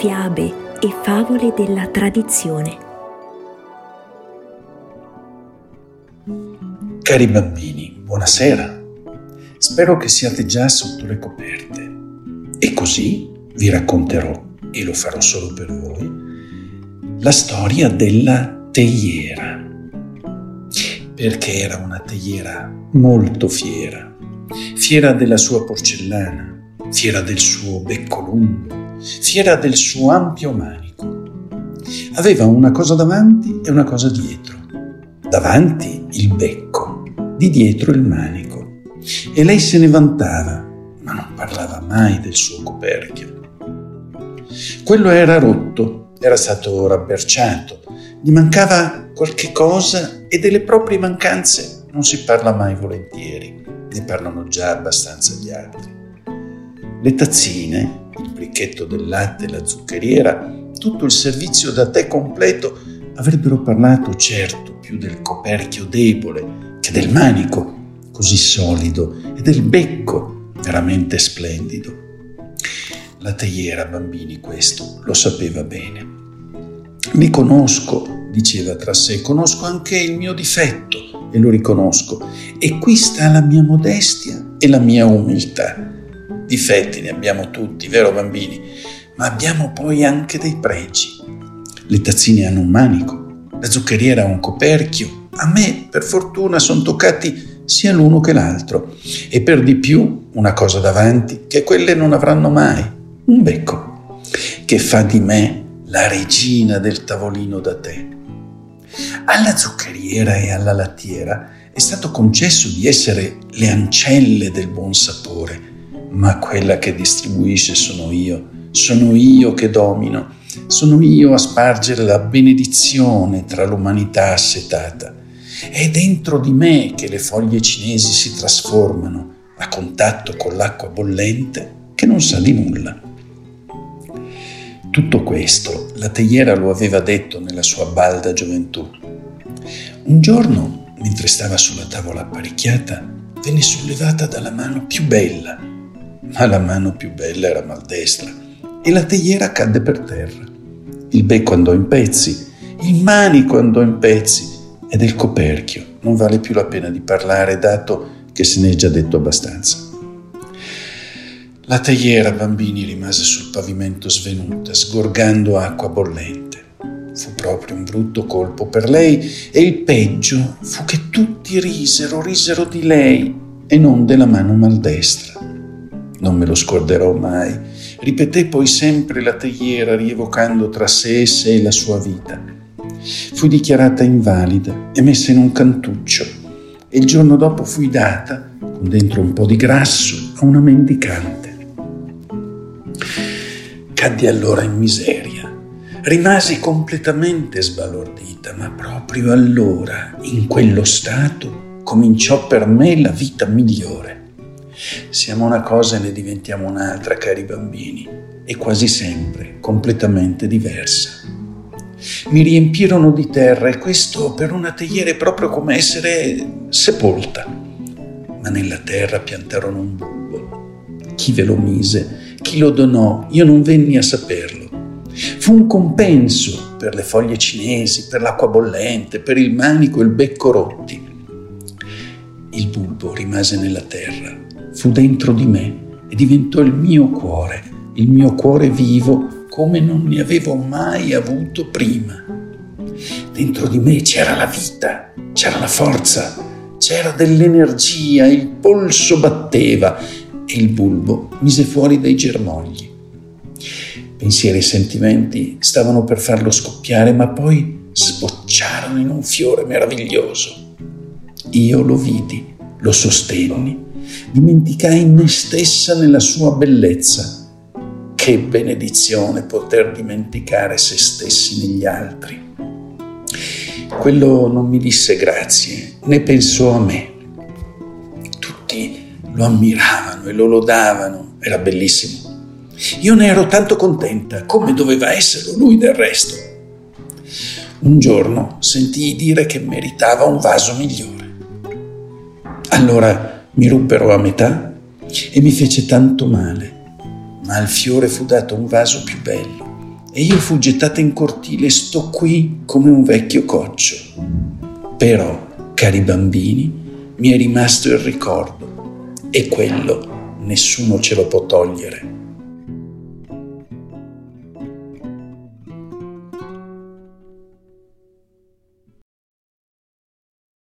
fiabe e favole della tradizione. Cari bambini, buonasera. Spero che siate già sotto le coperte. E così vi racconterò, e lo farò solo per voi, la storia della teiera. Perché era una teiera molto fiera, fiera della sua porcellana, fiera del suo becco lungo, fiera del suo ampio manico. Aveva una cosa davanti e una cosa dietro. Davanti il becco, di dietro il manico. E lei se ne vantava, ma non parlava mai del suo coperchio. Quello era rotto, era stato rabberciato, gli mancava qualche cosa e delle proprie mancanze non si parla mai volentieri, ne parlano già abbastanza gli altri le tazzine, il bricchetto del latte, la zuccheriera, tutto il servizio da tè completo avrebbero parlato certo più del coperchio debole che del manico così solido e del becco veramente splendido. La teiera, bambini, questo lo sapeva bene. Mi conosco, diceva tra sé, conosco anche il mio difetto e lo riconosco. E qui sta la mia modestia e la mia umiltà difetti ne abbiamo tutti, vero bambini? Ma abbiamo poi anche dei pregi. Le tazzine hanno un manico, la zuccheriera ha un coperchio. A me, per fortuna, sono toccati sia l'uno che l'altro. E per di più una cosa davanti che quelle non avranno mai, un becco, che fa di me la regina del tavolino da tè. Alla zuccheriera e alla lattiera è stato concesso di essere le ancelle del buon sapore, ma quella che distribuisce sono io, sono io che domino, sono io a spargere la benedizione tra l'umanità assetata. È dentro di me che le foglie cinesi si trasformano a contatto con l'acqua bollente che non sa di nulla. Tutto questo la teiera lo aveva detto nella sua balda gioventù. Un giorno, mentre stava sulla tavola apparecchiata, venne sollevata dalla mano più bella ma la mano più bella era maldestra e la teiera cadde per terra. Il becco andò in pezzi, il manico andò in pezzi e del coperchio non vale più la pena di parlare dato che se ne è già detto abbastanza. La teiera, bambini, rimase sul pavimento svenuta, sgorgando acqua bollente. Fu proprio un brutto colpo per lei e il peggio fu che tutti risero, risero di lei e non della mano maldestra non me lo scorderò mai. Ripeté poi sempre la teiera rievocando tra sé e sé la sua vita. Fui dichiarata invalida e messa in un cantuccio e il giorno dopo fui data, con dentro un po' di grasso, a una mendicante. Caddi allora in miseria. Rimasi completamente sbalordita, ma proprio allora, in quello stato, cominciò per me la vita migliore. Siamo una cosa e ne diventiamo un'altra, cari bambini, e quasi sempre completamente diversa. Mi riempirono di terra e questo per una teiera è proprio come essere sepolta. Ma nella terra piantarono un bulbo. Chi ve lo mise? Chi lo donò? Io non venni a saperlo. Fu un compenso per le foglie cinesi, per l'acqua bollente, per il manico e il becco rotti. Il bulbo rimase nella terra fu dentro di me e diventò il mio cuore, il mio cuore vivo come non ne avevo mai avuto prima. Dentro di me c'era la vita, c'era la forza, c'era dell'energia, il polso batteva e il bulbo mise fuori dei germogli. Pensieri e sentimenti stavano per farlo scoppiare, ma poi sbocciarono in un fiore meraviglioso. Io lo vidi, lo sostenni dimenticai me stessa nella sua bellezza. Che benedizione poter dimenticare se stessi negli altri. Quello non mi disse grazie, né pensò a me. Tutti lo ammiravano e lo lodavano, era bellissimo. Io ne ero tanto contenta, come doveva esserlo lui del resto. Un giorno sentii dire che meritava un vaso migliore. Allora mi ruppero a metà e mi fece tanto male, ma al fiore fu dato un vaso più bello e io fu gettata in cortile e sto qui come un vecchio coccio. Però, cari bambini, mi è rimasto il ricordo e quello nessuno ce lo può togliere.